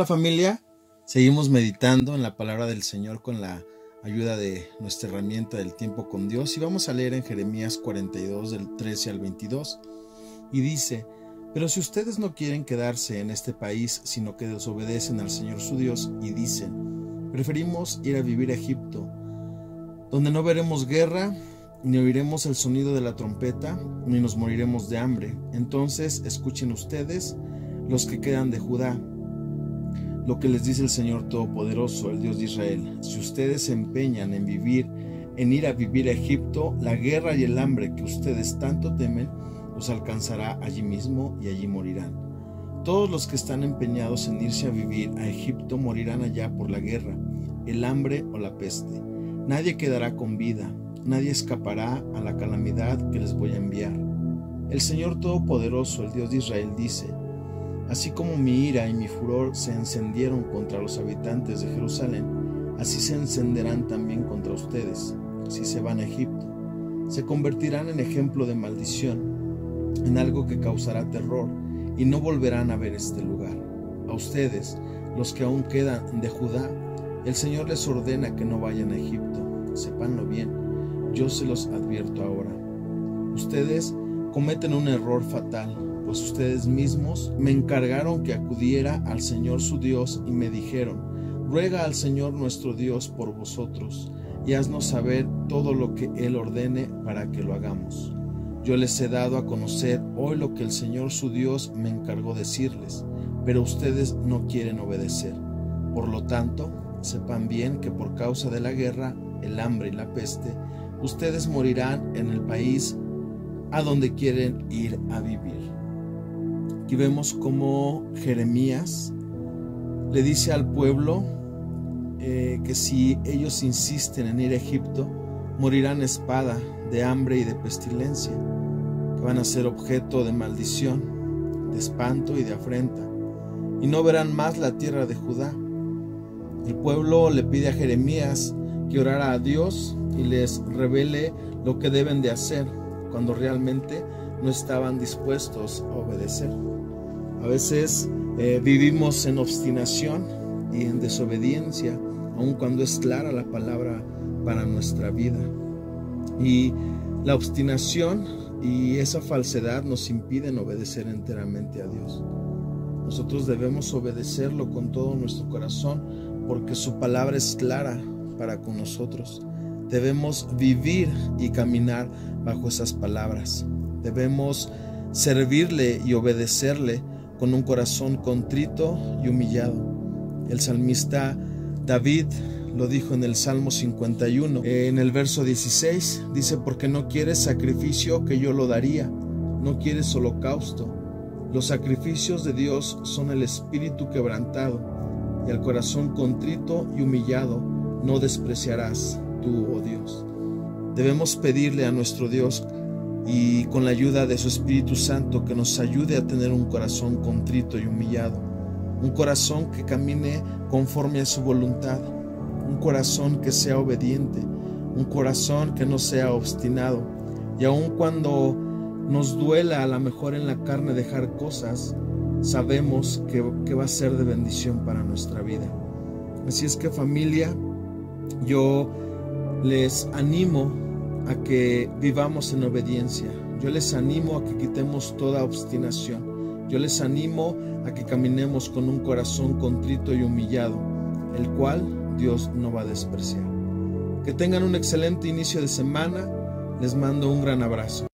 Hola familia, seguimos meditando en la palabra del Señor con la ayuda de nuestra herramienta del tiempo con Dios. Y vamos a leer en Jeremías 42 del 13 al 22 y dice, pero si ustedes no quieren quedarse en este país, sino que desobedecen al Señor su Dios y dicen, preferimos ir a vivir a Egipto, donde no veremos guerra, ni oiremos el sonido de la trompeta, ni nos moriremos de hambre, entonces escuchen ustedes los que quedan de Judá lo que les dice el Señor Todopoderoso, el Dios de Israel. Si ustedes se empeñan en vivir, en ir a vivir a Egipto, la guerra y el hambre que ustedes tanto temen, los alcanzará allí mismo y allí morirán. Todos los que están empeñados en irse a vivir a Egipto morirán allá por la guerra, el hambre o la peste. Nadie quedará con vida, nadie escapará a la calamidad que les voy a enviar. El Señor Todopoderoso, el Dios de Israel, dice, Así como mi ira y mi furor se encendieron contra los habitantes de Jerusalén, así se encenderán también contra ustedes, si se van a Egipto. Se convertirán en ejemplo de maldición, en algo que causará terror, y no volverán a ver este lugar. A ustedes, los que aún quedan de Judá, el Señor les ordena que no vayan a Egipto. Sepanlo bien, yo se los advierto ahora. Ustedes cometen un error fatal pues ustedes mismos me encargaron que acudiera al Señor su Dios y me dijeron, ruega al Señor nuestro Dios por vosotros y haznos saber todo lo que Él ordene para que lo hagamos. Yo les he dado a conocer hoy lo que el Señor su Dios me encargó decirles, pero ustedes no quieren obedecer. Por lo tanto, sepan bien que por causa de la guerra, el hambre y la peste, ustedes morirán en el país a donde quieren ir a vivir. Aquí vemos cómo Jeremías le dice al pueblo eh, que si ellos insisten en ir a Egipto, morirán espada, de hambre y de pestilencia, que van a ser objeto de maldición, de espanto y de afrenta, y no verán más la tierra de Judá. El pueblo le pide a Jeremías que orara a Dios y les revele lo que deben de hacer cuando realmente no estaban dispuestos a obedecer. A veces eh, vivimos en obstinación y en desobediencia, aun cuando es clara la palabra para nuestra vida. Y la obstinación y esa falsedad nos impiden obedecer enteramente a Dios. Nosotros debemos obedecerlo con todo nuestro corazón porque su palabra es clara para con nosotros. Debemos vivir y caminar bajo esas palabras. Debemos servirle y obedecerle con un corazón contrito y humillado. El salmista David lo dijo en el Salmo 51, en el verso 16, dice, porque no quieres sacrificio que yo lo daría, no quieres holocausto. Los sacrificios de Dios son el espíritu quebrantado y el corazón contrito y humillado no despreciarás tú, oh Dios. Debemos pedirle a nuestro Dios y con la ayuda de su Espíritu Santo que nos ayude a tener un corazón contrito y humillado, un corazón que camine conforme a su voluntad, un corazón que sea obediente, un corazón que no sea obstinado. Y aun cuando nos duela a lo mejor en la carne dejar cosas, sabemos que, que va a ser de bendición para nuestra vida. Así es que familia, yo les animo a que vivamos en obediencia. Yo les animo a que quitemos toda obstinación. Yo les animo a que caminemos con un corazón contrito y humillado, el cual Dios no va a despreciar. Que tengan un excelente inicio de semana. Les mando un gran abrazo.